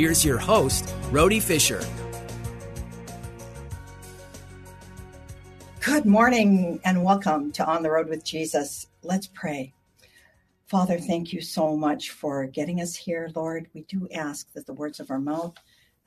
here's your host, Rhody Fisher. Good morning and welcome to On the Rhode with Jesus. Let's pray. Father, thank you so much for getting us here, Lord. We do ask that the words of our mouth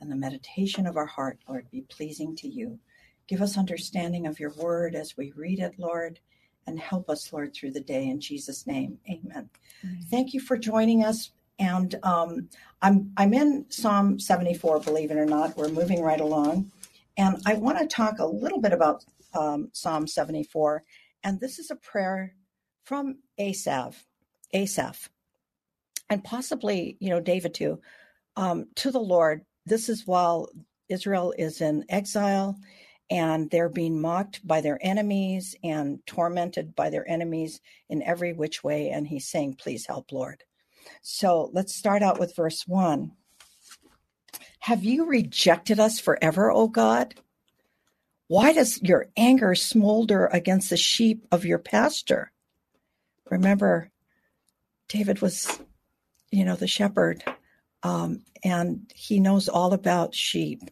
and the meditation of our heart, Lord, be pleasing to you. Give us understanding of your word as we read it, Lord, and help us, Lord, through the day. In Jesus' name, amen. Mm-hmm. Thank you for joining us. And um, I'm, I'm in Psalm 74, believe it or not. We're moving right along. And I want to talk a little bit about um, Psalm 74. And this is a prayer from Asaph, Asaph, and possibly, you know, David too, um, to the Lord. This is while Israel is in exile and they're being mocked by their enemies and tormented by their enemies in every which way. And he's saying, Please help, Lord. So let's start out with verse one. Have you rejected us forever, O God? Why does your anger smolder against the sheep of your pasture? Remember, David was, you know, the shepherd, um, and he knows all about sheep.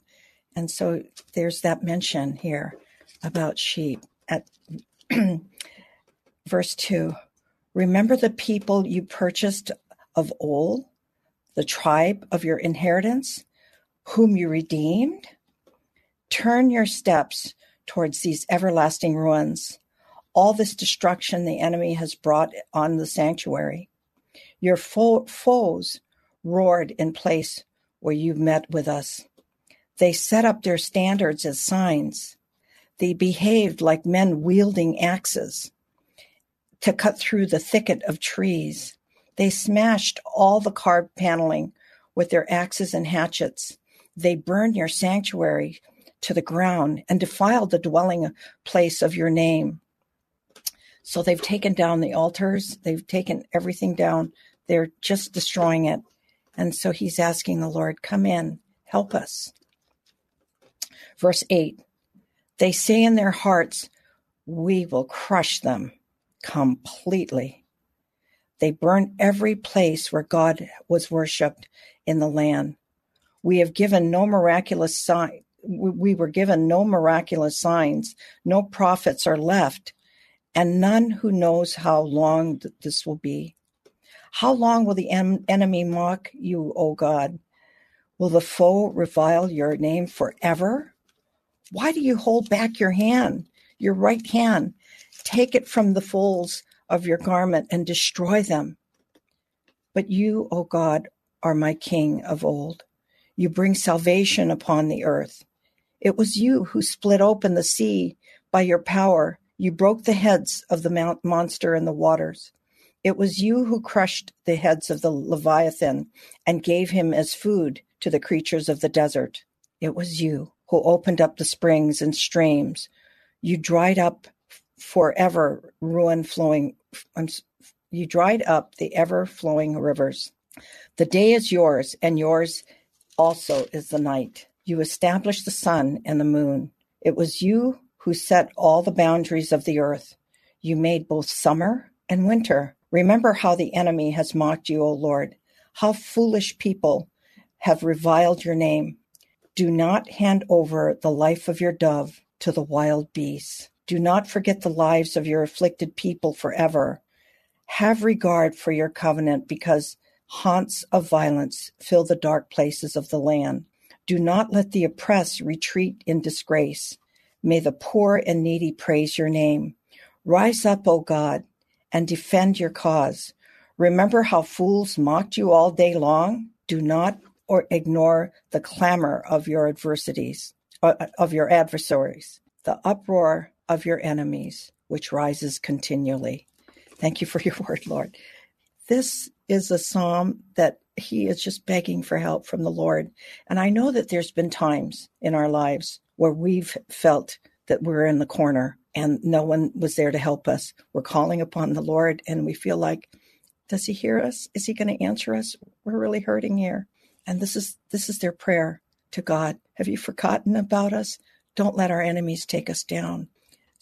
And so there's that mention here about sheep at verse 2. Remember the people you purchased of old, the tribe of your inheritance, whom you redeemed? Turn your steps towards these everlasting ruins, all this destruction the enemy has brought on the sanctuary. Your fo- foes roared in place where you met with us. They set up their standards as signs. They behaved like men wielding axes to cut through the thicket of trees. They smashed all the carved paneling with their axes and hatchets. They burned your sanctuary to the ground and defiled the dwelling place of your name. So they've taken down the altars, they've taken everything down, they're just destroying it. And so he's asking the Lord, Come in, help us. Verse 8 They say in their hearts, We will crush them completely. They burn every place where God was worshiped in the land. We have given no miraculous sign, we were given no miraculous signs, no prophets are left, and none who knows how long this will be. How long will the en- enemy mock you, O God? Will the foe revile your name forever? Why do you hold back your hand, your right hand? Take it from the folds of your garment and destroy them. But you, O God, are my King of old. You bring salvation upon the earth. It was you who split open the sea by your power. You broke the heads of the monster in the waters. It was you who crushed the heads of the Leviathan and gave him as food to the creatures of the desert. It was you who opened up the springs and streams. You dried up forever ruin flowing. You dried up the ever flowing rivers. The day is yours, and yours also is the night. You established the sun and the moon. It was you who set all the boundaries of the earth. You made both summer and winter. Remember how the enemy has mocked you, O Lord, how foolish people have reviled your name. Do not hand over the life of your dove to the wild beasts. Do not forget the lives of your afflicted people forever. Have regard for your covenant because haunts of violence fill the dark places of the land. Do not let the oppressed retreat in disgrace. May the poor and needy praise your name. Rise up, O God, and defend your cause. Remember how fools mocked you all day long? Do not or ignore the clamor of your adversities, uh, of your adversaries, the uproar of your enemies, which rises continually. Thank you for your word, Lord. This is a psalm that he is just begging for help from the Lord. And I know that there's been times in our lives where we've felt that we're in the corner and no one was there to help us. We're calling upon the Lord and we feel like, does he hear us? Is he going to answer us? We're really hurting here. And this is this is their prayer to God. Have you forgotten about us? Don't let our enemies take us down.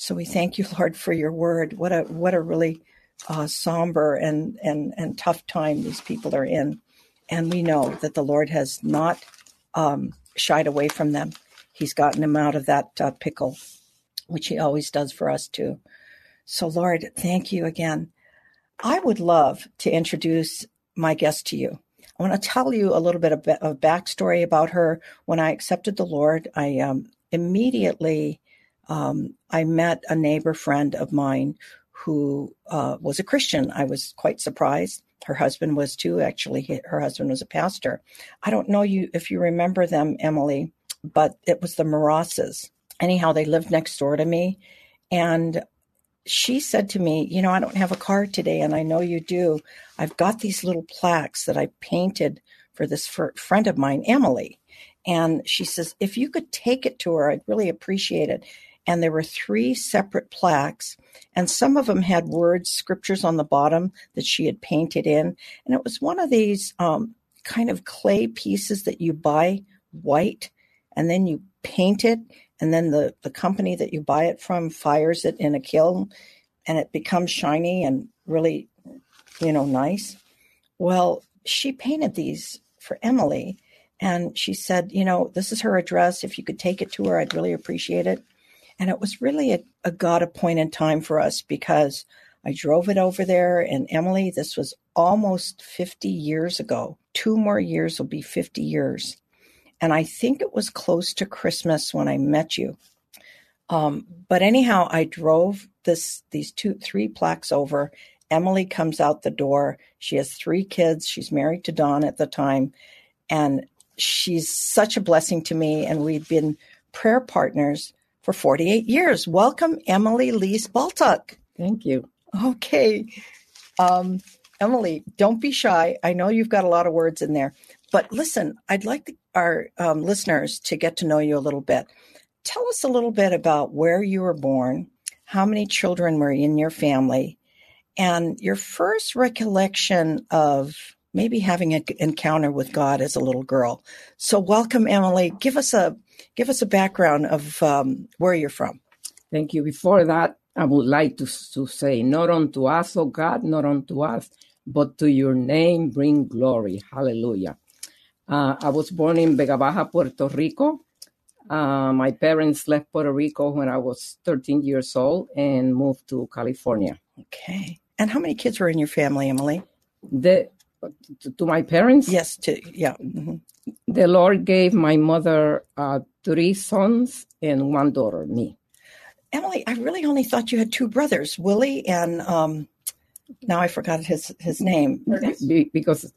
So we thank you, Lord, for your word. What a what a really uh, somber and and and tough time these people are in, and we know that the Lord has not um, shied away from them. He's gotten them out of that uh, pickle, which He always does for us too. So, Lord, thank you again. I would love to introduce my guest to you. I want to tell you a little bit of, of backstory about her. When I accepted the Lord, I um, immediately um, I met a neighbor friend of mine who uh, was a Christian. I was quite surprised. Her husband was too. Actually, her husband was a pastor. I don't know you if you remember them, Emily, but it was the Morasses. Anyhow, they lived next door to me, and she said to me, You know, I don't have a car today, and I know you do. I've got these little plaques that I painted for this friend of mine, Emily. And she says, If you could take it to her, I'd really appreciate it. And there were three separate plaques, and some of them had words, scriptures on the bottom that she had painted in. And it was one of these um, kind of clay pieces that you buy white and then you paint it and then the, the company that you buy it from fires it in a kiln and it becomes shiny and really you know nice. Well she painted these for emily and she said you know this is her address. If you could take it to her i'd really appreciate it and it was really a, a god appointed time for us because i drove it over there and emily this was almost 50 years ago two more years will be 50 years and I think it was close to Christmas when I met you. Um, but anyhow, I drove this these two three plaques over. Emily comes out the door. She has three kids. She's married to Don at the time, and she's such a blessing to me. And we've been prayer partners for 48 years. Welcome, Emily Lies Bultuch. Thank you. Okay. Um, Emily, don't be shy. I know you've got a lot of words in there, but listen, I'd like our um, listeners to get to know you a little bit. Tell us a little bit about where you were born, how many children were in your family, and your first recollection of maybe having an encounter with God as a little girl. So, welcome, Emily. Give us a give us a background of um, where you're from. Thank you. Before that, I would like to, to say, not unto us, O God, not unto us, but to your name bring glory. Hallelujah. Uh, I was born in Vega Baja, Puerto Rico. Uh, my parents left Puerto Rico when I was 13 years old and moved to California. Okay. And how many kids were in your family, Emily? The, to, to my parents? Yes, to yeah. Mm-hmm. The Lord gave my mother uh, three sons and one daughter, me. Emily, I really only thought you had two brothers, Willie and um, now I forgot his his name. Be, because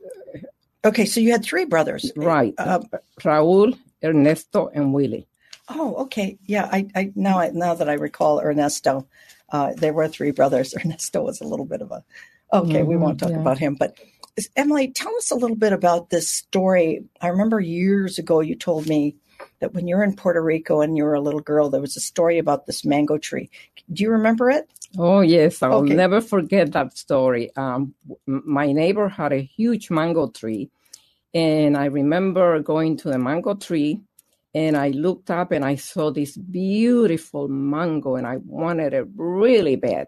Okay, so you had three brothers, right? Uh, Raúl, Ernesto, and Willie. Oh, okay. Yeah, I, I now I, now that I recall Ernesto, uh, there were three brothers. Ernesto was a little bit of a okay. Mm-hmm, we won't talk yeah. about him, but Emily, tell us a little bit about this story. I remember years ago you told me that when you were in Puerto Rico and you were a little girl, there was a story about this mango tree. Do you remember it? Oh yes, I'll okay. never forget that story. Um, my neighbor had a huge mango tree, and I remember going to the mango tree, and I looked up and I saw this beautiful mango, and I wanted it really bad.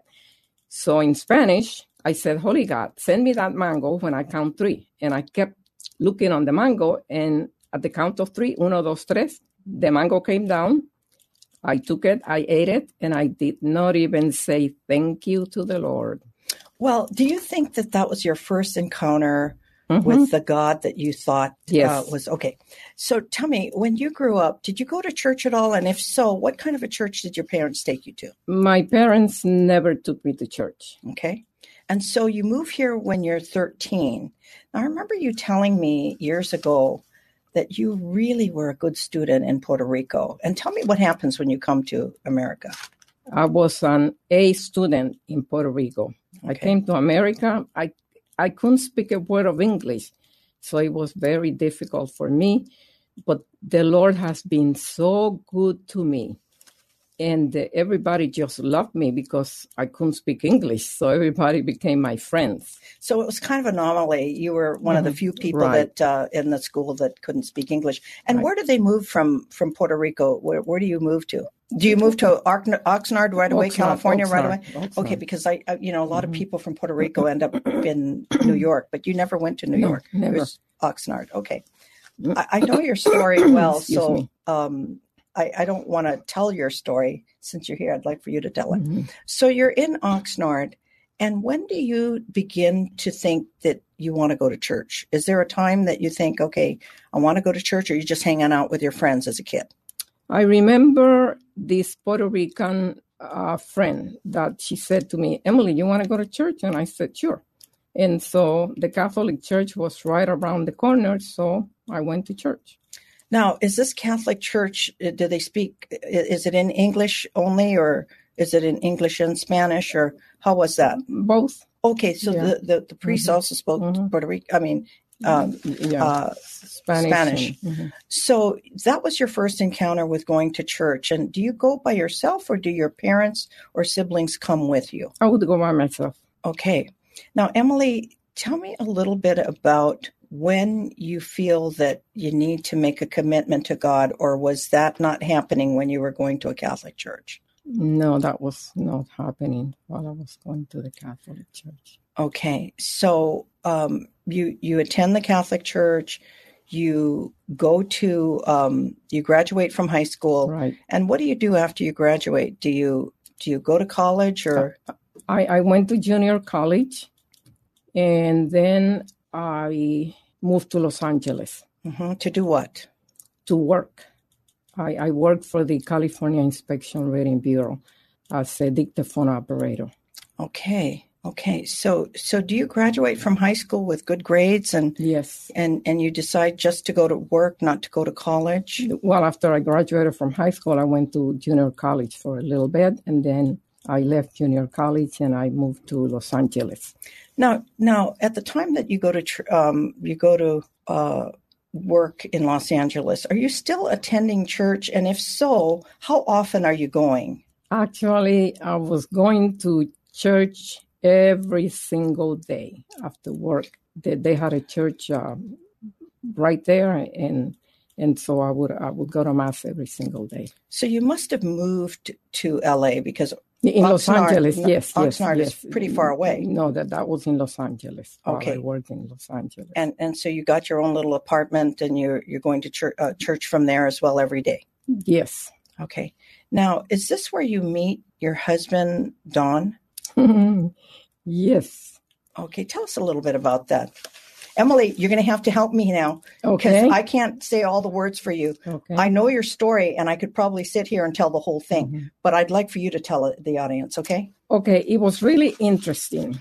So in Spanish, I said, "Holy God, send me that mango when I count three. And I kept looking on the mango, and at the count of three, uno, dos, tres, the mango came down I took it, I ate it, and I did not even say thank you to the Lord. Well, do you think that that was your first encounter mm-hmm. with the God that you thought uh, yes. uh, was okay. So tell me, when you grew up, did you go to church at all? And if so, what kind of a church did your parents take you to? My parents never took me to church. Okay. And so you move here when you're 13. Now, I remember you telling me years ago that you really were a good student in Puerto Rico. And tell me what happens when you come to America. I was an A student in Puerto Rico. Okay. I came to America. I I couldn't speak a word of English, so it was very difficult for me. But the Lord has been so good to me and everybody just loved me because I couldn't speak English. So everybody became my friends. So it was kind of an anomaly. You were one mm-hmm. of the mm-hmm. few people right. that uh, in the school that couldn't speak English. And right. where did they move from from Puerto Rico? Where, where do you move to? Do you move to Oxnard right away, Oxnard, California Oxnard, right away? Oxnard. Okay, because I, you know, a lot mm-hmm. of people from Puerto Rico end up in New York, but you never went to New no, York. Never. Oxnard. Okay. Mm. I, I, know your story well, so um, I, I don't want to tell your story since you're here. I'd like for you to tell it. Mm-hmm. So you're in Oxnard, and when do you begin to think that you want to go to church? Is there a time that you think, okay, I want to go to church, or you just hanging out with your friends as a kid? I remember this Puerto Rican uh, friend that she said to me, Emily, you want to go to church? And I said, sure. And so the Catholic Church was right around the corner, so I went to church. Now, is this Catholic Church? Uh, do they speak? Is it in English only, or is it in English and Spanish, or how was that? Both. Okay, so yeah. the, the, the priest mm-hmm. also spoke mm-hmm. Puerto Rican. I mean, um, yeah. uh, Spanish. Spanish. Mm-hmm. So that was your first encounter with going to church. And do you go by yourself, or do your parents or siblings come with you? I would go by myself. Okay. Now, Emily, tell me a little bit about when you feel that you need to make a commitment to God, or was that not happening when you were going to a Catholic church? No, that was not happening while I was going to the Catholic church. Okay, so um, you you attend the Catholic church, you go to um, you graduate from high school, right? And what do you do after you graduate? Do you do you go to college or? I, I went to junior college, and then I moved to Los Angeles. Mm-hmm. To do what? To work. I, I worked for the California Inspection Rating Bureau as a dictaphone operator. Okay. Okay. So so do you graduate from high school with good grades and Yes. And and you decide just to go to work, not to go to college? Well, after I graduated from high school, I went to junior college for a little bit and then I left junior college and I moved to Los Angeles. Now, now, at the time that you go to um, you go to uh, work in Los Angeles, are you still attending church? And if so, how often are you going? Actually, I was going to church every single day after work. They, they had a church uh, right there, and and so I would I would go to mass every single day. So you must have moved to LA because in Oxnard, Los Angeles, yes, Oxnard yes, is yes. pretty far away. No, that that was in Los Angeles. Okay, I worked in Los Angeles, and and so you got your own little apartment, and you're you're going to church uh, church from there as well every day. Yes. Okay. Now, is this where you meet your husband, Don? yes. Okay, tell us a little bit about that. Emily, you're going to have to help me now. Okay. I can't say all the words for you. Okay. I know your story and I could probably sit here and tell the whole thing, mm-hmm. but I'd like for you to tell the audience, okay? Okay. It was really interesting.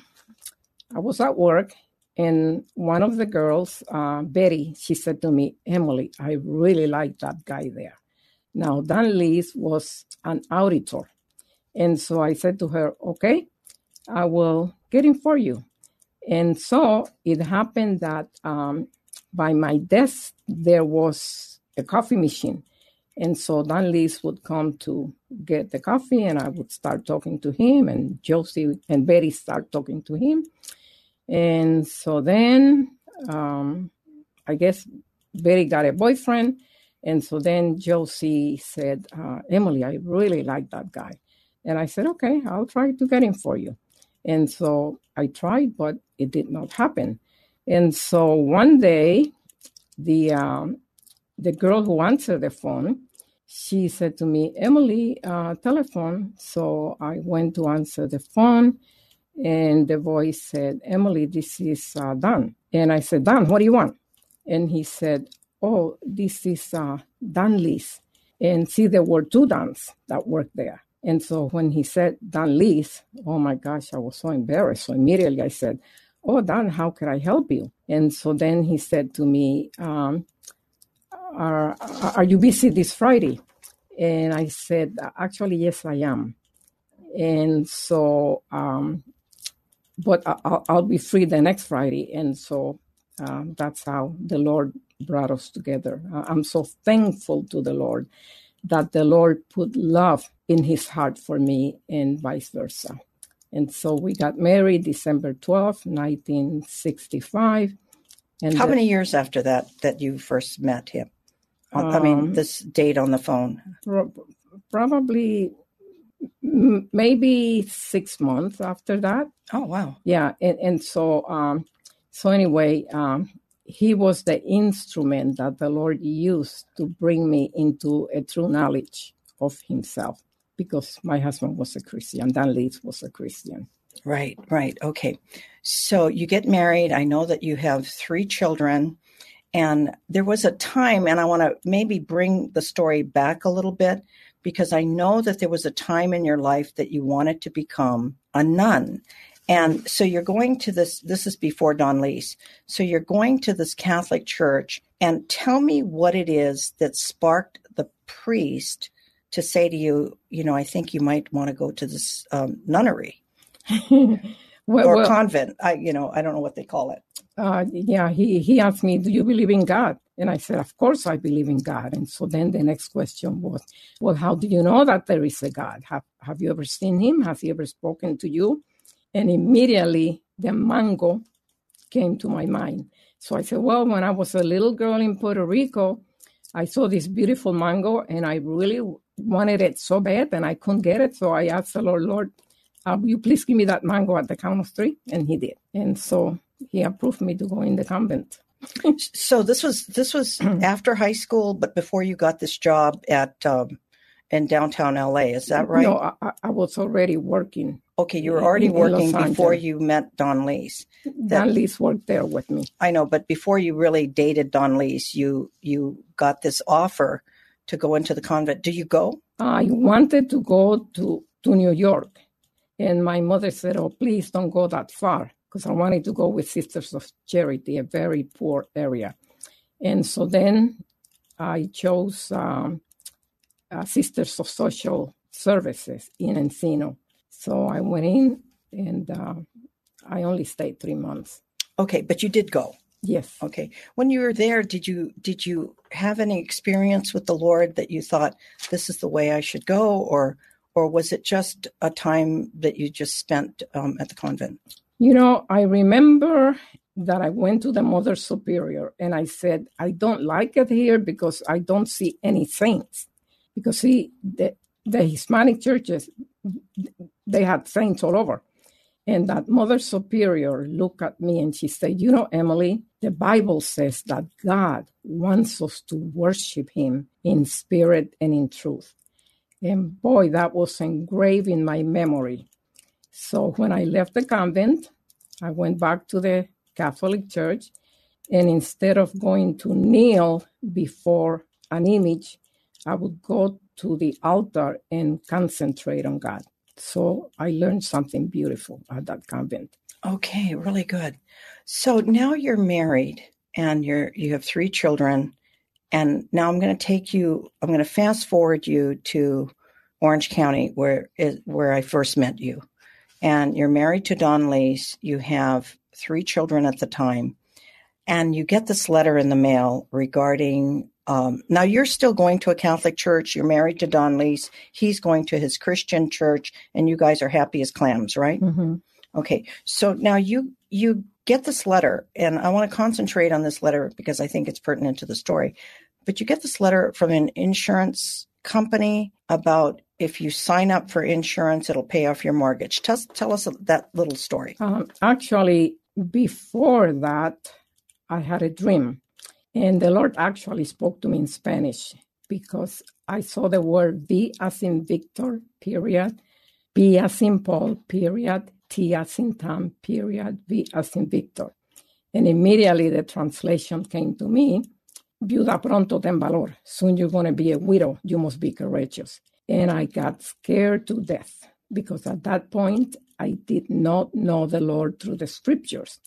I was at work and one of the girls, uh, Betty, she said to me, Emily, I really like that guy there. Now, Dan Lies was an auditor. And so I said to her, okay, I will get him for you. And so it happened that um, by my desk, there was a coffee machine. And so Dan Lies would come to get the coffee, and I would start talking to him, and Josie and Betty start talking to him. And so then um, I guess Betty got a boyfriend. And so then Josie said, uh, Emily, I really like that guy. And I said, okay, I'll try to get him for you. And so I tried, but it did not happen. And so one day, the um, the girl who answered the phone, she said to me, "Emily, uh, telephone." So I went to answer the phone, and the voice said, "Emily, this is uh, Dan." And I said, Dan, what do you want? And he said, Oh, this is uh, Dan Lies. And see, there were two Dans that worked there. And so when he said Dan Lies, oh my gosh, I was so embarrassed. So immediately I said, Oh, Dan, how can I help you? And so then he said to me, um, are, are you busy this Friday? And I said, Actually, yes, I am. And so, um, but I'll, I'll, be free the next Friday. And so um, that's how the Lord brought us together. I'm so thankful to the Lord that the Lord put love in his heart for me and vice versa. And so we got married December 12th, 1965. And how the, many years after that that you first met him? Um, I mean, um, this date on the phone. Probably maybe six months after that. Oh wow! Yeah, and, and so um, so anyway, um, he was the instrument that the Lord used to bring me into a true knowledge of Himself, because my husband was a Christian, Dan Lies was a Christian. Right, right. Okay. So you get married. I know that you have three children. And there was a time, and I want to maybe bring the story back a little bit because I know that there was a time in your life that you wanted to become a nun. And so you're going to this, this is before Don Lies. So you're going to this Catholic church and tell me what it is that sparked the priest to say to you, you know, I think you might want to go to this um, nunnery well, or well, convent. I, you know, I don't know what they call it. Uh, yeah, he, he asked me, do you believe in God? And I said, Of course I believe in God. And so then the next question was, Well, how do you know that there is a God? Have, have you ever seen him? Has he ever spoken to you? And immediately the mango came to my mind. So I said, Well, when I was a little girl in Puerto Rico, I saw this beautiful mango and I really wanted it so bad and I couldn't get it. So I asked the Lord, Lord, uh, will you please give me that mango at the count of three? And he did. And so he approved me to go in the convent so this was this was after high school, but before you got this job at um, in downtown LA. Is that right? No, I, I was already working. Okay, you were already in, working in before you met Don Lies. Don Lies worked there with me. I know, but before you really dated Don Lies, you you got this offer to go into the convent. Do you go? I wanted to go to to New York, and my mother said, "Oh, please don't go that far." because I wanted to go with Sisters of Charity, a very poor area. And so then I chose um, uh, Sisters of Social Services in Encino. So I went in and uh, I only stayed three months. Okay, but you did go. Yes. Okay. When you were there, did you did you have any experience with the Lord that you thought this is the way I should go, or or was it just a time that you just spent um, at the convent? You know, I remember that I went to the Mother Superior and I said, I don't like it here because I don't see any saints. Because see, the, the Hispanic churches, they had saints all over. And that Mother Superior looked at me and she said, You know, Emily, the Bible says that God wants us to worship Him in spirit and in truth. And boy, that was engraved in my memory. So when I left the convent, I went back to the Catholic Church, and instead of going to kneel before an image, I would go to the altar and concentrate on God. So I learned something beautiful at that convent. Okay, really good. So now you're married and you're you have three children and now I'm going to take you I'm going to fast forward you to Orange County where where I first met you and you're married to Don Lies. You have three children at the time, and you get this letter in the mail regarding. Um, now you're still going to a Catholic church. You're married to Don Lies. He's going to his Christian church, and you guys are happy as clams, right? Mm-hmm. Okay. So now you you get this letter, and I want to concentrate on this letter because I think it's pertinent to the story. But you get this letter from an insurance company about if you sign up for insurance, it'll pay off your mortgage. Tell, tell us that little story. Um, actually, before that, I had a dream. And the Lord actually spoke to me in Spanish because I saw the word V as in Victor, period, B as in Paul, period, T as in Tom, period, V as in Victor. And immediately the translation came to me Viuda pronto ten valor. Soon you're going to be a widow. You must be courageous. And I got scared to death because at that point I did not know the Lord through the scriptures.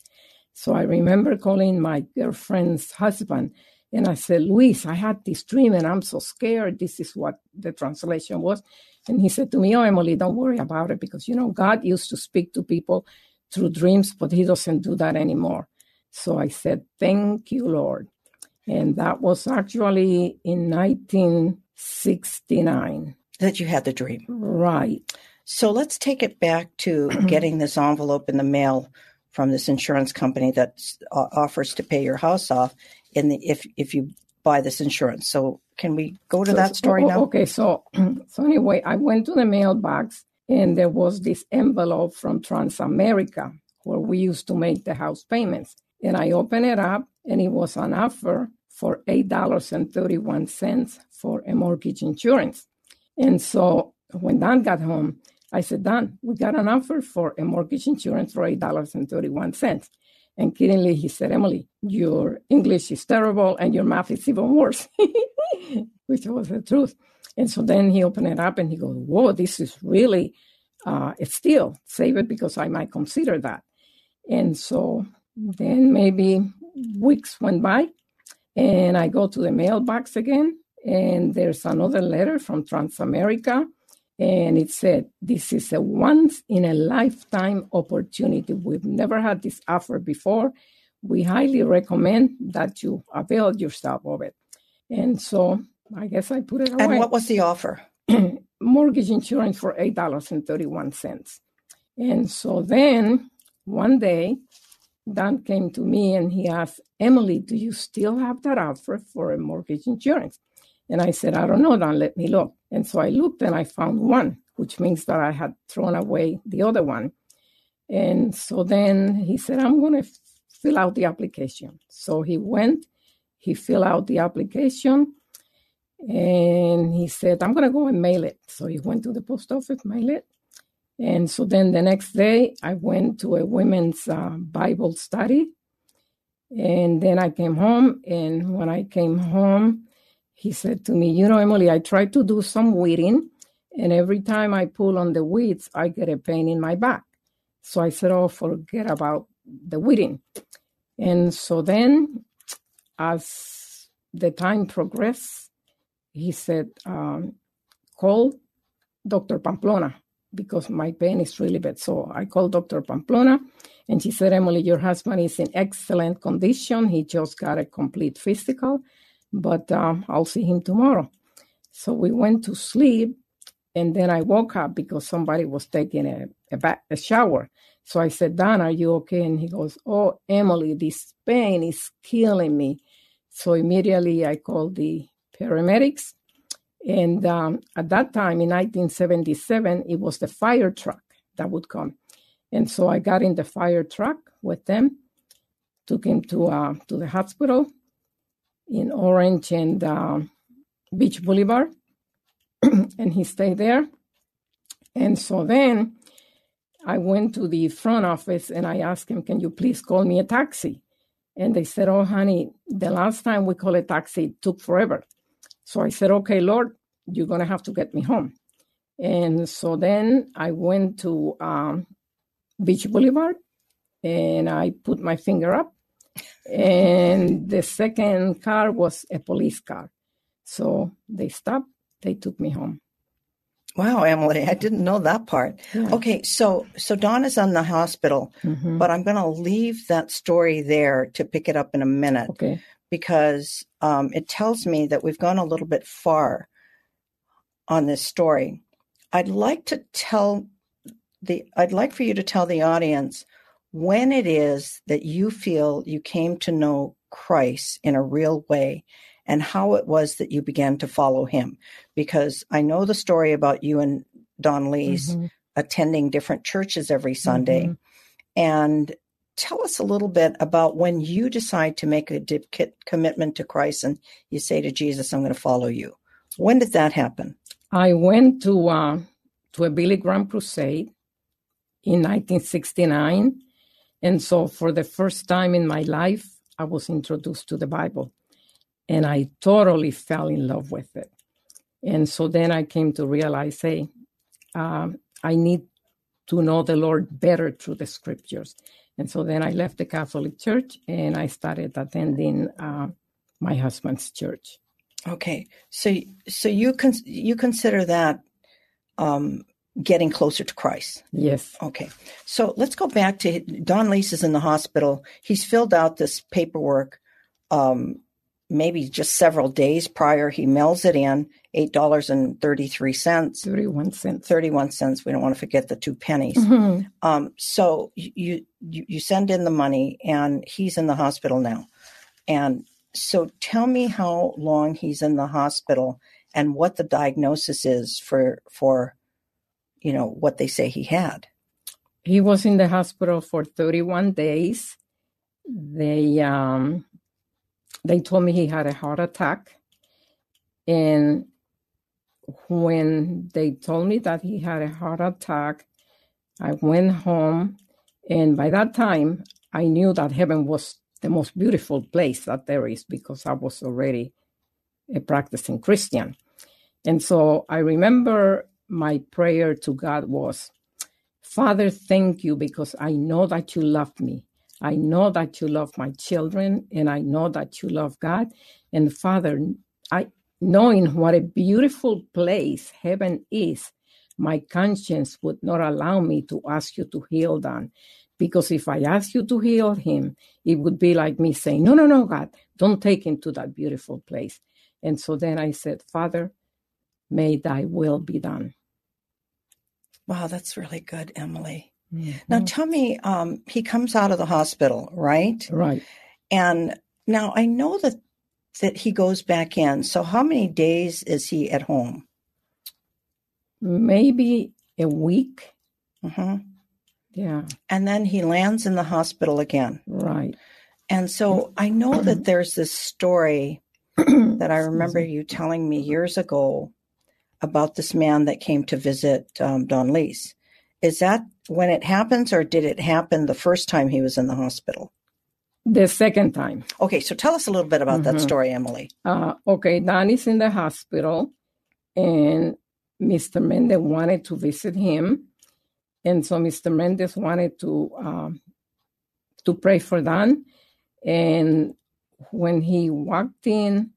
So I remember calling my girlfriend's husband and I said, Luis, I had this dream and I'm so scared. This is what the translation was. And he said to me, Oh, Emily, don't worry about it because, you know, God used to speak to people through dreams, but he doesn't do that anymore. So I said, Thank you, Lord. And that was actually in 1969. That you had the dream. Right. So let's take it back to getting this envelope in the mail from this insurance company that uh, offers to pay your house off in the if if you buy this insurance. So can we go to so, that story oh, now? Okay, so so anyway, I went to the mailbox and there was this envelope from Transamerica where we used to make the house payments. And I opened it up and it was an offer for $8.31 for a mortgage insurance. And so when Don got home, I said, Don, we got an offer for a mortgage insurance for $8.31. And kiddingly, he said, Emily, your English is terrible and your math is even worse, which was the truth. And so then he opened it up and he goes, Whoa, this is really uh, a steal. Save it because I might consider that. And so then maybe weeks went by and I go to the mailbox again and there's another letter from Transamerica and it said, This is a once in a lifetime opportunity. We've never had this offer before. We highly recommend that you avail yourself of it. And so I guess I put it away. And what was the offer? Mortgage insurance for $8.31. And so then one day, Don came to me and he asked, Emily, do you still have that offer for a mortgage insurance? And I said, I don't know, Don, let me look. And so I looked and I found one, which means that I had thrown away the other one. And so then he said, I'm going to fill out the application. So he went, he filled out the application, and he said, I'm going to go and mail it. So he went to the post office, mail it. And so then the next day, I went to a women's uh, Bible study. And then I came home. And when I came home, he said to me, You know, Emily, I tried to do some weeding, and every time I pull on the weeds, I get a pain in my back. So I said, Oh, forget about the weeding. And so then, as the time progressed, he said, um, Call Dr. Pamplona because my pain is really bad. So I called Dr. Pamplona and she said, Emily, your husband is in excellent condition. He just got a complete physical but um, I'll see him tomorrow. So we went to sleep, and then I woke up because somebody was taking a, a, a shower. So I said, Don, are you okay? And he goes, Oh, Emily, this pain is killing me. So immediately I called the paramedics. And um, at that time in 1977, it was the fire truck that would come. And so I got in the fire truck with them, took him to, uh, to the hospital in Orange and uh, Beach Boulevard, and he stayed there. And so then I went to the front office and I asked him, Can you please call me a taxi? And they said, Oh, honey, the last time we called a taxi, it took forever. So I said, Okay, Lord, you're going to have to get me home. And so then I went to um, Beach Boulevard and I put my finger up and the second car was a police car. So they stopped, they took me home. Wow, Emily, I didn't know that part. Yeah. Okay, so so Don is on the hospital, Mhm. but I'm going to leave that story there to pick it up in a minute Okay. because um, it tells me that we've gone a little bit far on this story. I'd like to tell the I'd like for you to tell the audience when it is that you feel you came to know Christ in a real way and how it was that you began to follow him because I know the story about you and Don Lee's Mhm. attending different churches every Sunday Mhm. and tell us a little bit about when you decide to make a dip- commitment to Christ and you say to Jesus, I'm going to follow you. When did that happen? I went to uh, to a Billy Graham crusade in 1969, And so, for the first time in my life, I was introduced to the Bible and I totally fell in love with it. And so then I came to realize hey, um, I need to know the Lord better through the scriptures. And so then I left the Catholic Church and I started attending uh, my husband's church. Okay, so so you con- you consider that um, getting closer to Christ? Yes. Okay, so let's go back to Don Lies is in the hospital. He's filled out this paperwork. Um, maybe just several days prior, he mails it in, eight dollars and thirty three cents. Thirty one cents. Thirty one cents. We don't want to forget the two pennies. Mm-hmm. Um, so you, you you send in the money, and he's in the hospital now. And so tell me how long he's in the hospital and what the diagnosis is for for you know what they say he had. He was in the hospital for 31 days. They um they told me he had a heart attack and when they told me that he had a heart attack, I went home and by that time I knew that heaven was the most beautiful place that there is because I was already a practicing Christian. And so I remember my prayer to God was, Father, thank you because I know that you love me. I know that you love my children and I know that you love God. And Father, I knowing what a beautiful place heaven is, my conscience would not allow me to ask you to heal them because if I ask you to heal him, it would be like me saying, No, no, no, God, don't take him to that beautiful place. And so then I said, Father, may thy will be done. Wow, that's really good, Emily. Mm-hmm. Now tell me, um, he comes out of the hospital, right? Right. And now I know that that he goes back in. So how many days is he at home? Maybe a week. Mm-hmm. Yeah. And then he lands in the hospital again. Right. And so I know that there's this story that I remember you telling me years ago about this man that came to visit um, Don Lies. Is that when it happens, or did it happen the first time he was in the hospital? The second time. Okay, so tell us a little bit about mm-hmm. that story, Emily. Uh, okay, Don is in the hospital, and Mr. Mendez wanted to visit him and so Mr. Mendez wanted to um, to pray for Don, And when he walked in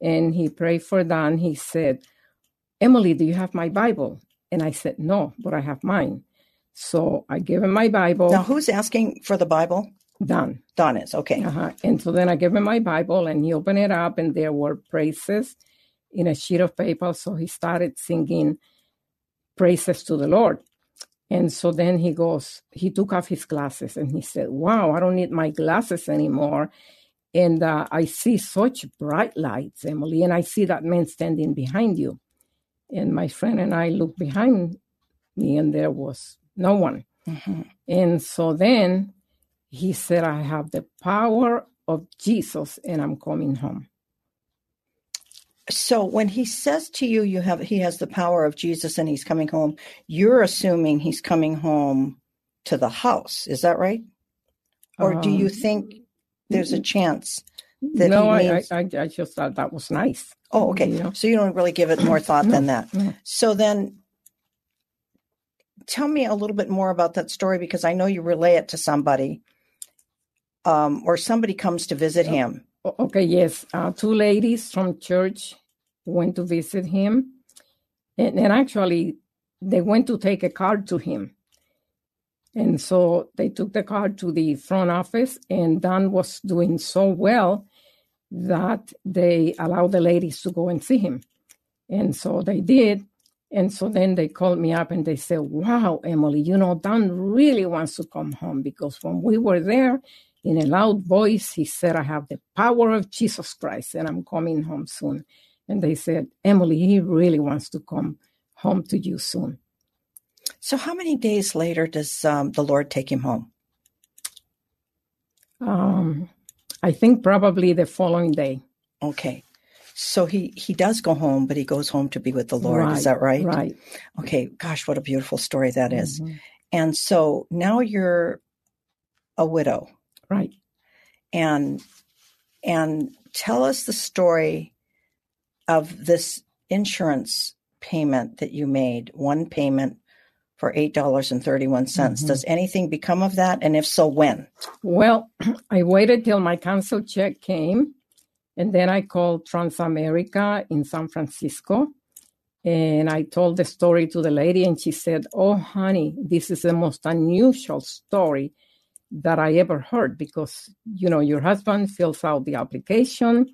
and he prayed for Don, he said, Emily, do you have my Bible? And I said, No, but I have mine. So I gave him my Bible. Now, who's asking for the Bible? Don. Don is, okay. Uh-huh. And so then I gave him my Bible and he opened it up and there were praises in a sheet of paper. So he started singing praises to the Lord. And so then he goes, he took off his glasses and he said, Wow, I don't need my glasses anymore. And uh, I see such bright lights, Emily, and I see that man standing behind you. And my friend and I looked behind me, and there was no one. Mm-hmm. And so then he said, I have the power of Jesus, and I'm coming home. So when he says to you, you have he has the power of Jesus and he's coming home, you're assuming he's coming home to the house. Is that right? Or um, do you um, think there's a chance that no, I, I, I just thought that was nice. Oh, okay. You know? So you don't really give it more thought no, than that. No. So then tell me a little bit more about that story because I know you relay it to somebody um, or somebody comes to visit him Okay, yes. Uh, two ladies from church went to visit him. And, and actually, they went to take a card to him. And so they took the card to the front office, and Don was doing so well that they allow the ladies to go and see him. And so they did. And so then they called me up and they said, Wow, Emily, you know, Don really wants to come home because when we were there, in a loud voice, he said, I have the power of Jesus Christ and I'm coming home soon. And they said, Emily, he really wants to come home to you soon. So, how many days later does um, the Lord take him home? Um, I think probably the following day. Okay. So he he does go home, but he goes home to be with the Lord. Right, is that right? Right. Okay. Gosh, what a beautiful story that is. Mm-hmm. And so now you're a widow. Right. And and tell us the story of this insurance payment that you made, one payment for $8.31. Mm-hmm. Does anything become of that? And if so, when? Well, I waited till my cancel check came. And then I called Transamerica in San Francisco. And I told the story to the lady, and she said, Oh, honey, this is the most unusual story that I ever heard because, you know, your husband fills out the application.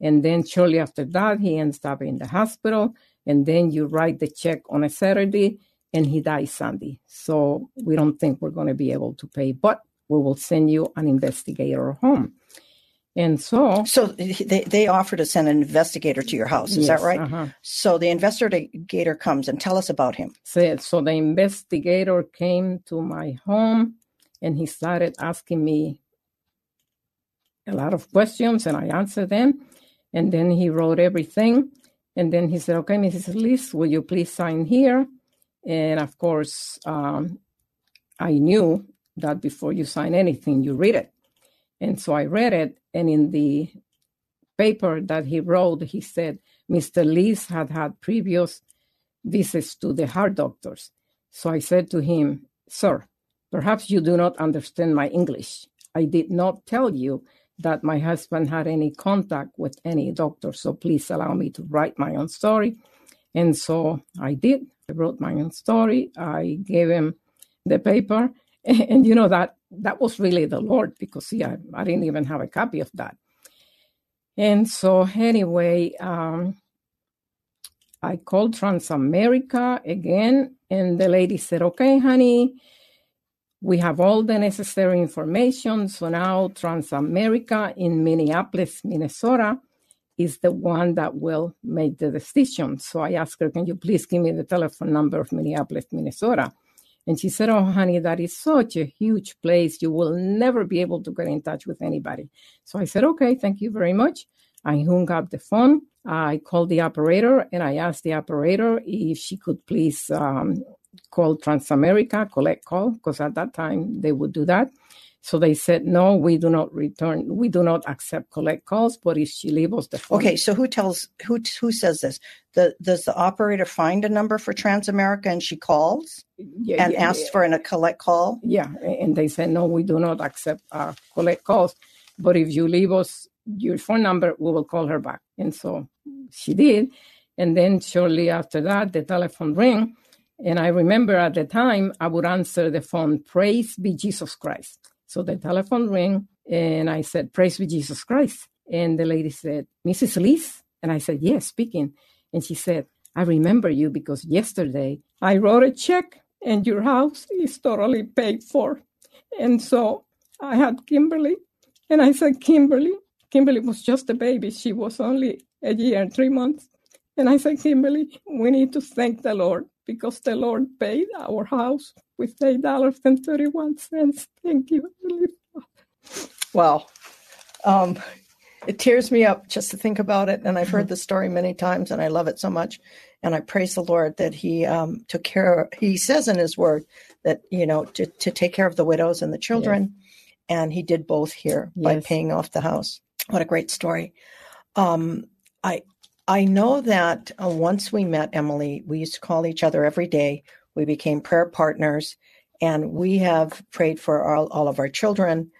And then shortly after that, he ends up in the hospital. And then you write the check on a Saturday and he dies Sunday. So we don't think we're going to be able to pay, but we will send you an investigator home. And so, so they, they offer to send an investigator to your house. Is yes, that right? Uh-huh. So the investigator comes and tell us about him. So, so the investigator came to my home and he started asking me a lot of questions and I answered them. And then he wrote everything. And then he said, okay, Mrs. Lies, will you please sign here? And of course, um, I knew that before you sign anything, you read it. And so I read it. And in the paper that he wrote, he said, Mr. Lies had had previous visits to the heart doctors. So I said to him, Sir, perhaps you do not understand my English. I did not tell you that my husband had any contact with any doctor. So please allow me to write my own story. And so I did. I wrote my own story. I gave him the paper. And, and you know, that that was really the Lord because see, I, I didn't even have a copy of that. And so anyway, um, I called Transamerica again, and the lady said, Okay, honey, we have all the necessary information. So now Transamerica in Minneapolis, Minnesota is the one that will make the decision. So I asked her, Can you please give me the telephone number of Minneapolis, Minnesota? And she said, Oh, honey, that is such a huge place. You will never be able to get in touch with anybody. So I said, Okay, thank you very much. I hung up the phone. I called the operator and I asked the operator if she could please um, called Transamerica collect call because at that time they would do that. So they said, no, we do not return, we do not accept collect calls, but if she leaves us the phone. Okay, so who tells, who who says this? The, does the operator find a number for Transamerica and she calls yeah, and yeah, asks yeah. for an, a collect call? Yeah, and they said, no, we do not accept uh, collect calls, but if you leave us your phone number, we will call her back. And so she did. And then shortly after that, the telephone rang and I remember at the time I would answer the phone, Praise be Jesus Christ. So the telephone rang and I said, Praise be Jesus Christ. And the lady said, Mrs. Lies? And I said, Yes, speaking. And she said, I remember you because yesterday I wrote a check and your house is totally paid for. And so I had Kimberly and I said, Kimberly, Kimberly was just a baby. She was only a year and three months. And I said, Kimberly, we need to thank the Lord because the Lord paid our house with eight dollars and thirty one cents. Thank you. Wow. Um, it tears me up just to think about it. And I've heard the story many times and I love it so much. And I praise the Lord that He um, took care of, He says in His word that, you know, to, to take care of the widows and the children. Yes. And He did both here yes. by paying off the house. What a great story. Um, I, I know that uh, once we met Emily, we used to call each other every day. We became prayer partners, and we have prayed for all, all of our children.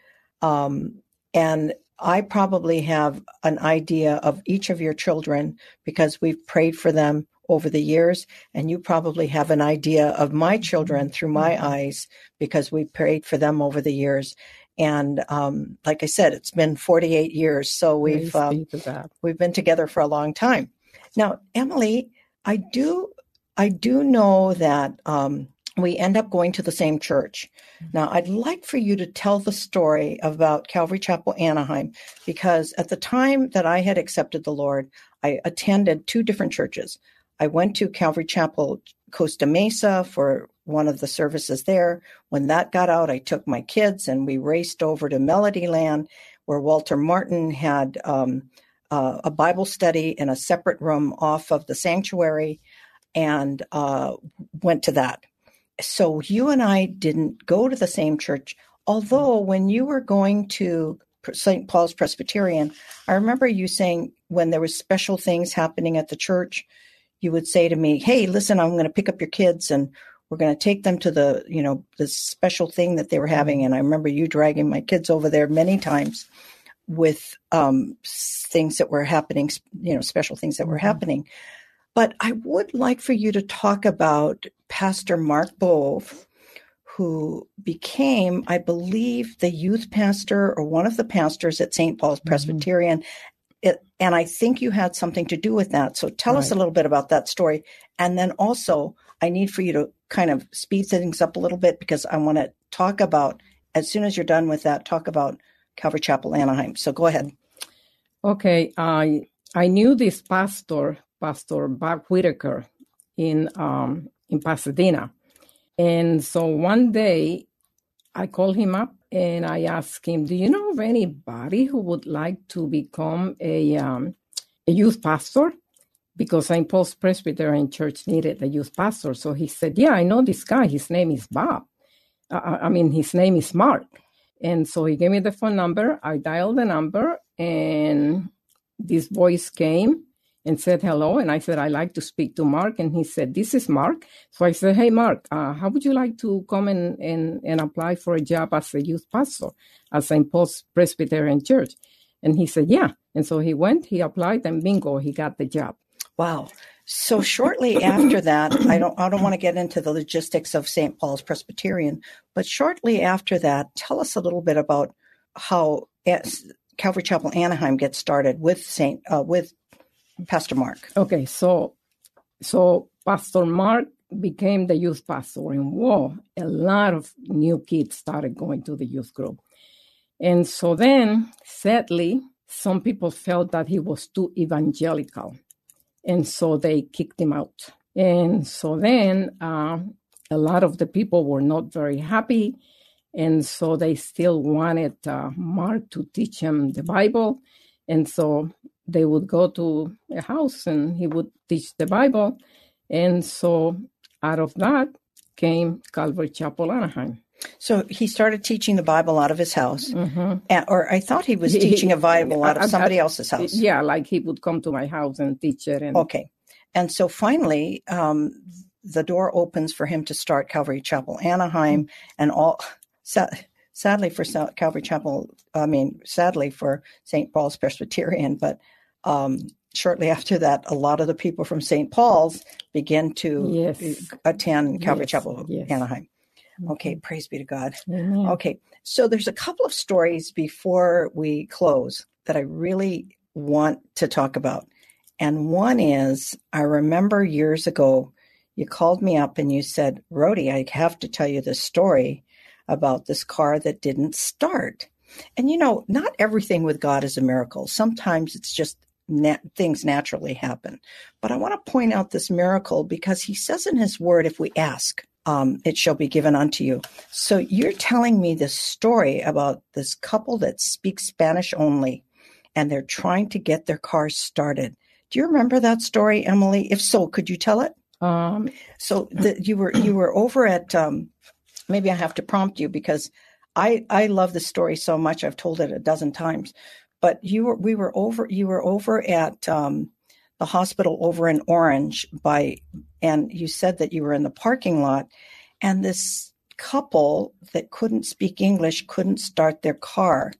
Um, and I probably have an idea of each of your children because we've prayed for them over the years. And you probably have an idea of my children through my mm-hmm. eyes because we prayed for them over the years. And um, like I said, it's been 48 years, so we've um, we've been together for a long time. Now, Emily, I do I do know that um, we end up going to the same church. Now, I'd like for you to tell the story about Calvary Chapel Anaheim because at the time that I had accepted the Lord, I attended two different churches. I went to Calvary Chapel Costa Mesa for one of the services there. When that got out, I took my kids and we raced over to Melodyland, where Walter Martin had um, uh, a Bible study in a separate room off of the sanctuary, and uh, went to that. So you and I didn't go to the same church Although when you were going to St. Paul's Presbyterian, I remember you saying when there was special things happening at the church, you would say to me, "Hey, listen, I'm going to pick up your kids and we're going to take them to the, you know, the special thing that they were having." And I remember you dragging my kids over there many times with um, things that were happening, you know, special things that were mm-hmm. happening. But I would like for you to talk about Pastor Mark Bove, who became, I believe, the youth pastor or one of the pastors at St. Paul's mm-hmm. Presbyterian. It, and I think you had something to do with that. So tell right. us a little bit about that story. And then also, I need for you to kind of speed things up a little bit because I want to talk about, as soon as you're done with that, talk about Calvary Chapel Anaheim. So go ahead. Okay. I I knew this pastor, Pastor Bob Whitaker, in um, in Pasadena. And so one day I called him up and I asked him, Do you know of anybody who would like to become a, um, a youth pastor? Because St. Paul's Presbyterian Church needed a youth pastor. So he said, Yeah, I know this guy. His name is Bob. I mean, his name is Mark. And so he gave me the phone number. I dialed the number and this voice came and said hello. And I said, I'd like to speak to Mark. And he said, This is Mark. So I said, Hey, Mark, uh, how would you like to come and, and, and apply for a job as a youth pastor at St. Paul's Presbyterian Church? And he said, Yeah. And so he went, he applied, and bingo, he got the job. Wow. So shortly after that, I don't I don't want to get into the logistics of St. Paul's Presbyterian, but shortly after that, tell us a little bit about how Calvary Chapel Anaheim gets started with Saint uh, with Pastor Mark. Okay, so so Pastor Mark became the youth pastor, and whoa, a lot of new kids started going to the youth group. And so then, sadly, some people felt that he was too evangelical, and so they kicked him out. And so then, uh, a lot of the people were not very happy, and so they still wanted uh, Mark to teach him the Bible. And so they would go to a house and he would teach the Bible. And so out of that came Calvary Chapel Anaheim. So he started teaching the Bible out of his house, mm-hmm. or I thought he was teaching a Bible out of somebody else's house. Yeah, like he would come to my house and teach it. And... Okay, and so finally, um, the door opens for him to start Calvary Chapel Anaheim, and all sadly for Calvary Chapel, I mean, sadly for St. Paul's Presbyterian, but um, shortly after that, a lot of the people from St. Paul's begin to yes. attend Calvary yes. Chapel, yes. Anaheim. Mm-hmm. Okay, praise be to God. Mm-hmm. Okay, so there's a couple of stories before we close that I really want to talk about. And one is I remember years ago, you called me up and you said, Rhody, I have to tell you this story about this car that didn't start. And you know, not everything with God is a miracle. Sometimes it's just na- things naturally happen. But I want to point out this miracle because he says in his word, if we ask, um, it shall be given unto you. So you're telling me this story about this couple that speaks Spanish only and they're trying to get their car started. Do you remember that story, Emily? If so, could you tell it? Um, so the, you were you were over at um, maybe I have to prompt you because I I love the story so much. I've told it a dozen times. But you were we were over you were over at um, the hospital over in Orange by and you said that you were in the parking lot and this couple that couldn't speak English couldn't start their car.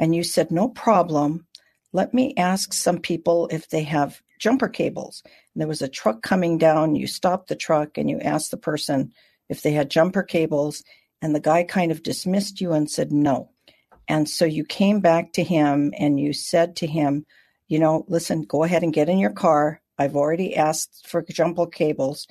And you said, No problem. Let me ask some people if they have jumper cables. And there was a truck coming down. You stopped the truck and you asked the person, if they had jumper cables, and the guy kind of dismissed you and said no. And so you came back to him and you said to him, you know, listen, go ahead and get in your car. I've already asked for jumper cables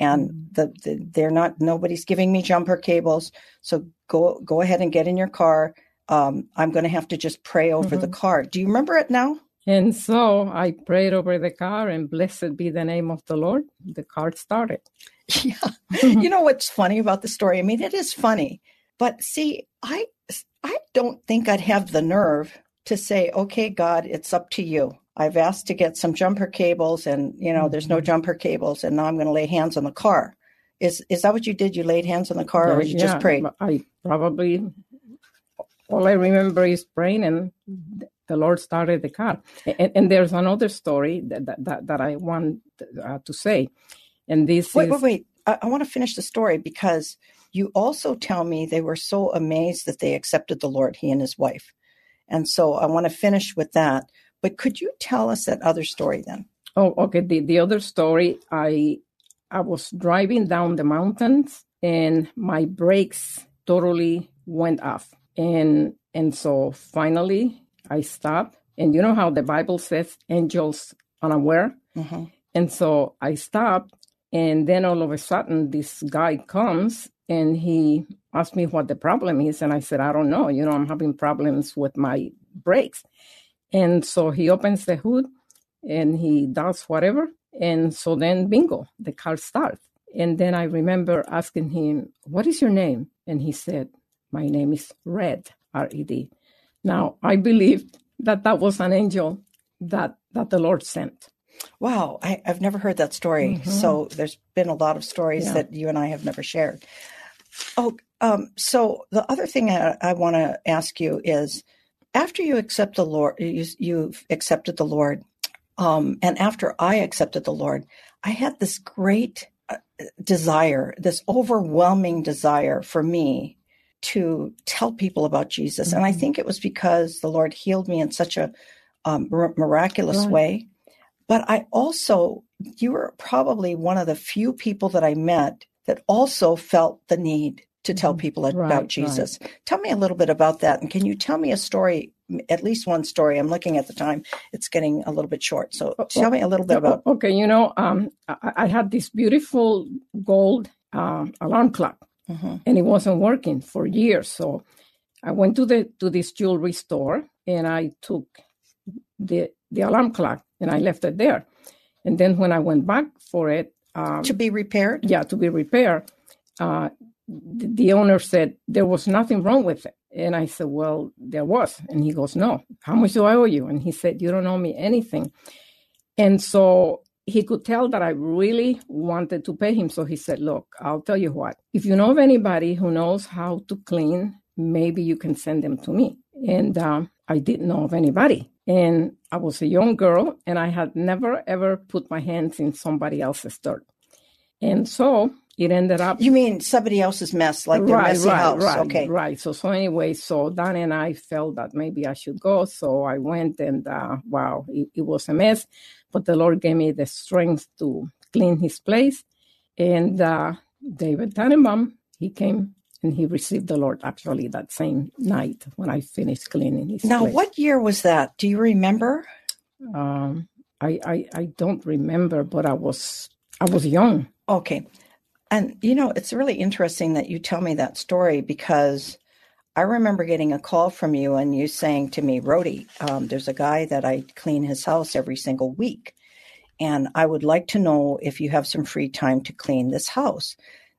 and mm-hmm. the, the, they're not nobody's giving me jumper cables so go go ahead and get in your car um, i'm going to have to just pray over mm-hmm. the car do you remember it now and so i prayed over the car and blessed be the name of the lord the car started Yeah. you know what's funny about the story? I mean, it is funny, but see, I I don't think I'd have the nerve to say, "Okay, God, it's up to you." I've asked to get some jumper cables, and you know, mm-hmm. there's no mm-hmm. jumper cables, and now I'm going to lay hands on the car. Is is that what you did? You laid hands on the car, or you yeah, just prayed? I probably all I remember is praying, and the Lord started the car. And, and there's another story that that, that I want uh, to say, and this wait, is wait, wait. I, I want to finish the story because you also tell me they were so amazed that they accepted the Lord, he and his wife. And so I want to finish with that. But could you tell us that other story then? Oh, okay. The the other story, I I was driving down the mountains and my brakes totally went off. And and so finally I stopped. And you know how the Bible says angels unaware? Mm-hmm. And so I stopped and then all of a sudden this guy comes and he asked me what the problem is. And I said, I don't know. You know, I'm having problems with my brakes. And so he opens the hood and he does whatever. And so then, bingo, the car starts. And then I remember asking him, What is your name? And he said, My name is Red, R E D. Now, I believe that that was an angel that, that the Lord sent. Wow, I, have never heard that story. Mm-hmm. So there's been a lot of stories yeah. that you and I have never shared. Oh, um, so the other thing I, I want to ask you is, after you accept the Lord, you, you've accepted the Lord, um, and after I accepted the Lord, I had this great uh, desire, this overwhelming desire for me to tell people about Jesus. Mm-hmm. And I mm-hmm. think it was because the Lord healed me in such a um, miraculous right. way. But I also, you were probably one of the few people that I met that also felt the need to tell mm-hmm. people about Jesus. Right. Tell me a little bit about that. And can you tell me a story, at least one story? I'm looking at the time, it's getting a little bit short. So oh, tell me a little bit about. Okay, you know, um, I, I, had this beautiful gold uh, alarm clock, mm-hmm. and it wasn't working for years. So I went to the to this jewelry store and I took the the alarm clock and I left it there. And then when I went back for it, um, to be repaired, yeah, to be repaired. Uh, the owner said there was nothing wrong with it. And I said, Well, there was. And he goes, No, how much do I owe you? And he said, You don't owe me anything. And so he could tell that I really wanted to pay him. So he said, Look, I'll tell you what, if you know of anybody who knows how to clean, maybe you can send them to me. And um, I didn't know of anybody. And I was a young girl and I had never ever put my hands in somebody else's dirt. And so it ended up. You mean somebody else's mess, like their right, messy right, house? Right, okay, right. So, so anyway, so Dan and I felt that maybe I should go. So I went, and uh, wow, it, it, was a mess. But the Lord gave me the strength to clean His place. And uh, David Tannenbaum, he came and he received the Lord actually that same night when I finished cleaning his. Now, place. what year was that? Do you remember? Um, I, I I don't remember, but I was I was young. Okay. And, you know, it's really interesting that you tell me that story because I remember getting a call from you and you saying to me, Rhody, um, there's a guy that I clean his house every single week. And I would like to know if you have some free time to clean this house.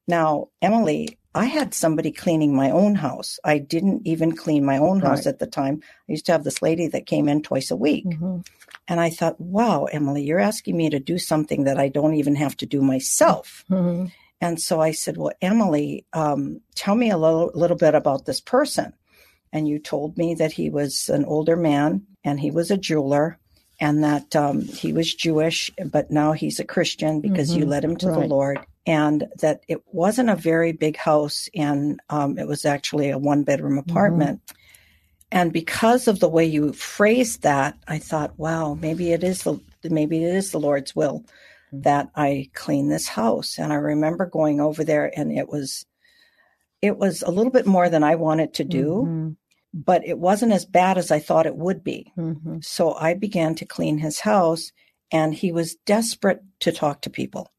Now, Emily, I had somebody cleaning my own house. I didn't even clean my own house right. at the time. I used to have this lady that came in twice a week. Mm-hmm. And I thought, wow, Emily, you're asking me to do something that I don't even have to do myself. Mm-hmm. And so I said, Well, Emily, um, tell me a little, little bit about this person. And you told me that he was an older man and he was a jeweler and that um, he was Jewish, but now he's a Christian because mm-hmm. you led him to right. the Lord. And that it wasn't a very big house and um, it was actually a one bedroom mm-hmm. apartment. Mm-hmm. And because of the way you phrased that, I thought, wow, maybe it is the maybe it is the Lord's will that I clean this house. And I remember going over there and it was it was a little bit more than I wanted to do, mm-hmm. but it wasn't as bad as I thought it would be. Mm-hmm. So I began to clean his house and he was desperate to talk to people.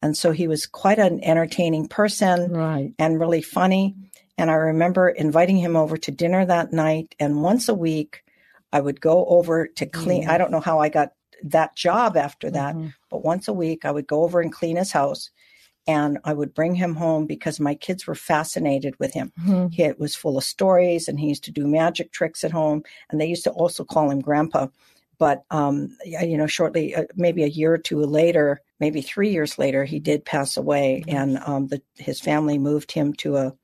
And so he was quite an entertaining person right. and really funny. And I remember inviting him over to dinner that night. And once a week, I would go over to clean. Mm-hmm. I don't know how I got that job after that. Mm-hmm. But once a week, I would go over and clean his house and I would bring him home because my kids were fascinated with him. Mm-hmm. He was full of stories and he used to do magic tricks at home. And they used to also call him Grandpa. But, um, you know, shortly, uh, maybe a year or two later, maybe three years later, he did pass away. Mm-hmm. And um, the, his family moved him to a,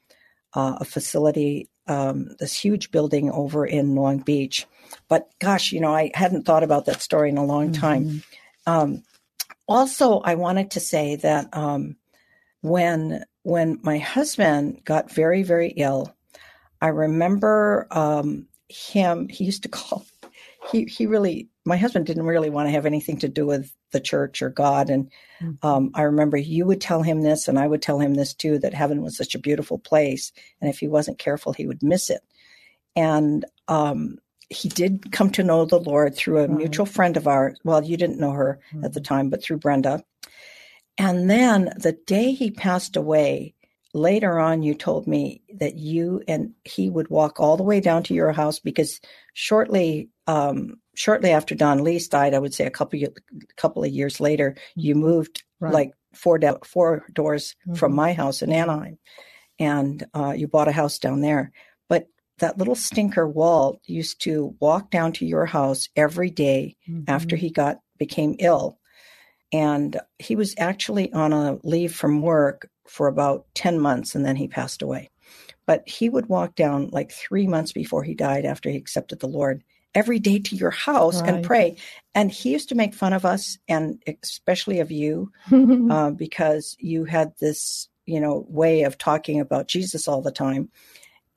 uh, a facility um, this huge building over in Long Beach. But gosh, you know, I hadn't thought about that story in a long time. Mm-hmm. Um, also, I wanted to say that um, when when my husband got very very ill, I remember um, him. He used to call. He he really. My husband didn't really want to have anything to do with the church or God, and mm-hmm. um, I remember you would tell him this, and I would tell him this too. That heaven was such a beautiful place, and if he wasn't careful, he would miss it. And um, he did come to know the Lord through a right. mutual friend of ours. Well, you didn't know her mm-hmm. at the time, but through Brenda. And then the day he passed away, later on, you told me that you and he would walk all the way down to your house because shortly, um, shortly after Don Lies died, I would say a couple of, couple of years later, you mm-hmm. moved right. like four do- four doors mm-hmm. from my house in Anaheim, and uh, you bought a house down there that little stinker Walt used to walk down to your house every day mm-hmm. after he got became ill and he was actually on a leave from work for about 10 months and then he passed away but he would walk down like 3 months before he died after he accepted the lord every day to your house right. and pray and he used to make fun of us and especially of you uh, because you had this you know way of talking about jesus all the time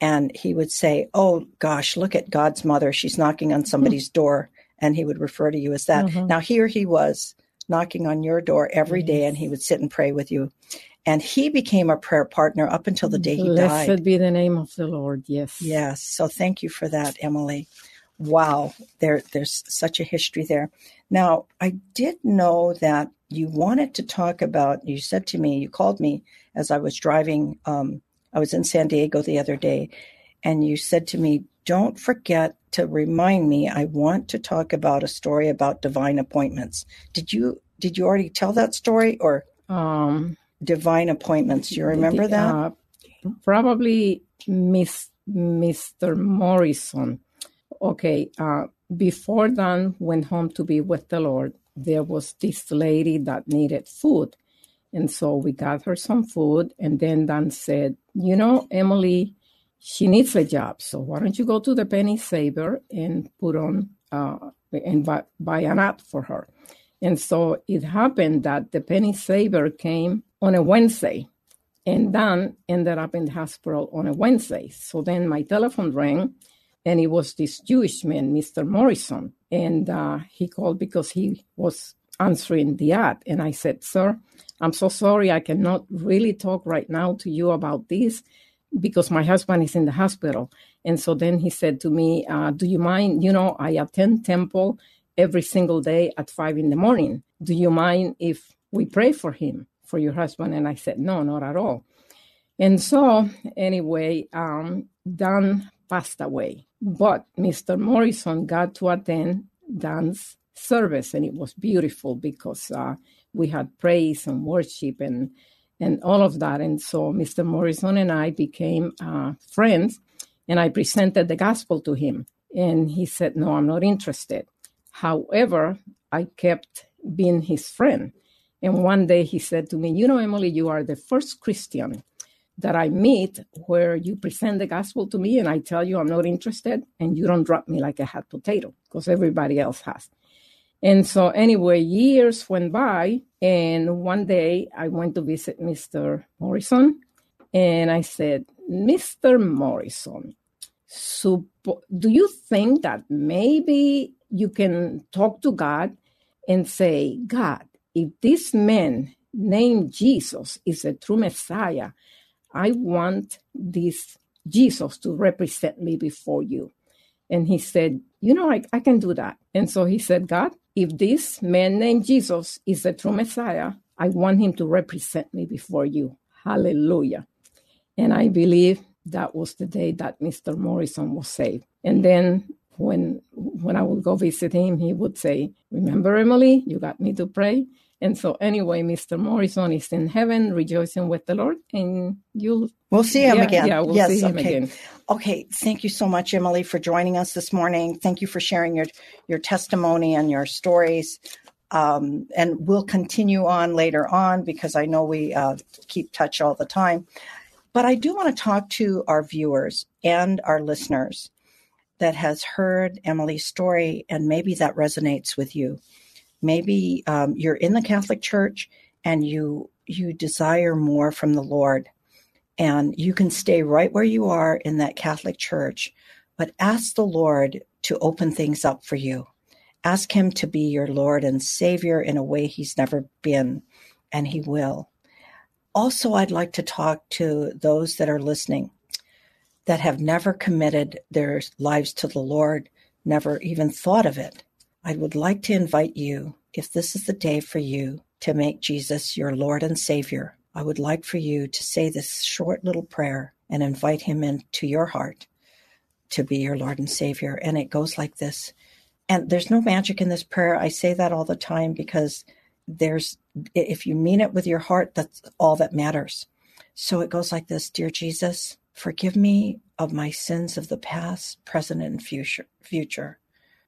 and he would say, "Oh gosh, look at God's mother. She's knocking on somebody's mm-hmm. door." And he would refer to you as that. Mm-hmm. Now here he was knocking on your door every day and he would sit and pray with you. And he became a prayer partner up until the day he Blessed died. Blessed be the name of the Lord. Yes. Yes. So thank you for that, Emily. Wow, there there's such a history there. Now, I did know that you wanted to talk about. You said to me, you called me as I was driving um, I was in San Diego the other day, and you said to me, Don't forget to remind me, I want to talk about a story about divine appointments. Did you did you already tell that story or um, divine appointments? Do you remember that? Uh, probably Miss Mr. Morrison. Okay, uh, before Dan went home to be with the Lord, there was this lady that needed food. And so we got her some food. And then Dan said, You know, Emily, she needs a job. So why don't you go to the Penny Saver and put on uh, and buy, buy an ad for her? And so it happened that the Penny Saver came on a Wednesday. And Dan ended up in the hospital on a Wednesday. So then my telephone rang, and it was this Jewish man, Mr. Morrison. And uh, he called because he was answering the ad. And I said, Sir, I'm so sorry. I cannot really talk right now to you about this because my husband is in the hospital. And so then he said to me, uh, Do you mind? You know, I attend temple every single day at five in the morning. Do you mind if we pray for him, for your husband? And I said, No, not at all. And so, anyway, um, Dan passed away. But Mr. Morrison got to attend Dan's service, and it was beautiful because uh, we had praise and worship and and all of that. And so Mr. Morrison and I became uh, friends, and I presented the gospel to him, and he said, "No, I'm not interested." However, I kept being his friend, and one day he said to me, "You know, Emily, you are the first Christian." That I meet where you present the gospel to me and I tell you I'm not interested and you don't drop me like a hot potato because everybody else has. And so, anyway, years went by, and one day I went to visit Mr. Morrison, and I said, Mr. Morrison, so do you think that maybe you can talk to God and say, God, if this man named Jesus is a true Messiah, I want this Jesus to represent me before you. And he said, You know, I, I can do that. And so he said, God, if this man named Jesus is the true Messiah, I want him to represent me before you. Hallelujah. And I believe that was the day that Mr. Morrison was saved. And then when when I would go visit him, he would say, Remember, Emily, you got me to pray. And so, anyway, Mr. Morrison is in heaven rejoicing with the Lord, and you'll. We'll see him yeah, again. Yeah, we'll yes, see him okay. again. Okay. Thank you so much, Emily, for joining us this morning. Thank you for sharing your, your testimony and your stories. Um, and we'll continue on later on because I know we uh, keep touch all the time. But I do want to talk to our viewers. and our listeners that has heard Emily's story, and maybe that resonates with you. Maybe um, you're in the Catholic Church and you you desire more from the Lord, and you can stay right where you are in that Catholic Church, but ask the Lord to open things up for you. Ask Him to be your Lord and Savior in a way He's never been, and He will. Also, I'd like to talk to those that are listening that have never committed their lives to the Lord, never even thought of it. I would like to invite you, if this is the day for you, to make Jesus your Lord and Savior. I would like for you to say this short little prayer and invite Him into your heart to be your Lord and Savior. And it goes like this. And there's no magic in this prayer. I say that all the time because there's, if you mean it with your heart, that's all that matters. So it goes like this Dear Jesus, forgive me of my sins of the past, present, and future. future.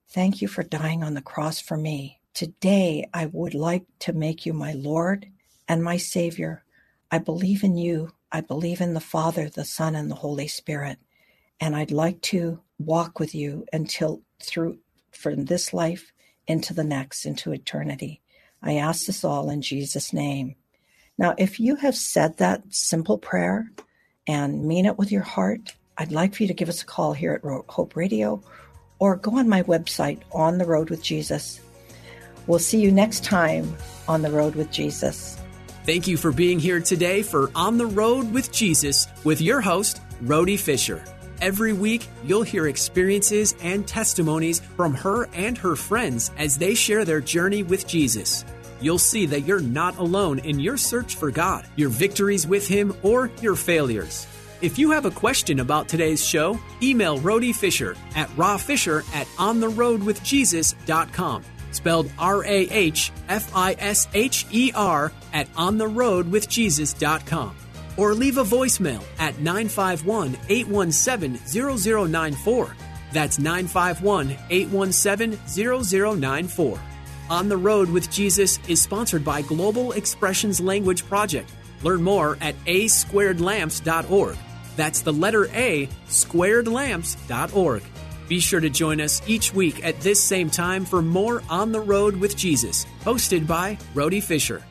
Thank you for dying on the cross for me. Today, I would like to make you my Lord and my Savior. I believe in you. I believe in the Father, the Son, and the Holy Spirit. And I'd like to walk with you until through from this life into the next, into eternity. I ask this all in Jesus' name. Now, if you have said that simple prayer and mean it with your heart, I'd like for you to give us a call here at Hope Radio or go on my website, On the Rhode with Jesus. We'll see you next time on the Rhode with Jesus. Thank you for being here today for On the Rhode with Jesus with your host, Rhody Fisher. Every week, you'll hear experiences and testimonies from her and her friends as they share their journey with Jesus. You'll see that you're not alone in your search for God, your victories with Him, or your failures. If you have a question about today's show, email Rhody Fisher at rahfisher at ontherhodewithjesus.com. Spelled R A H F I S H E R at ontherhodewithjesus.com or leave a voicemail at 951 817 0094. That's 951 817 0094. On the Rhode with Jesus is sponsored by Global Expressions Language Project. Learn more at asquaredlamps.org. That's the letter A, squaredlamps.org. Be sure to join us each week at this same time for more On the Rhode with Jesus, hosted by Rhody Fisher.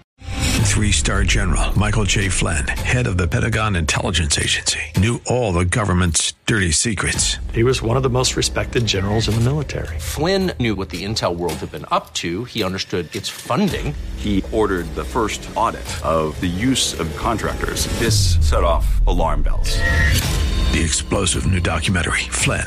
Three star general Michael J. Flynn, head of the Pentagon Intelligence Agency, knew all the government's dirty secrets. He was one of the most respected generals in the military. Flynn knew what the intel world had been up to, he understood its funding. He ordered the first audit of the use of contractors. This set off alarm bells. The explosive new documentary, Flynn,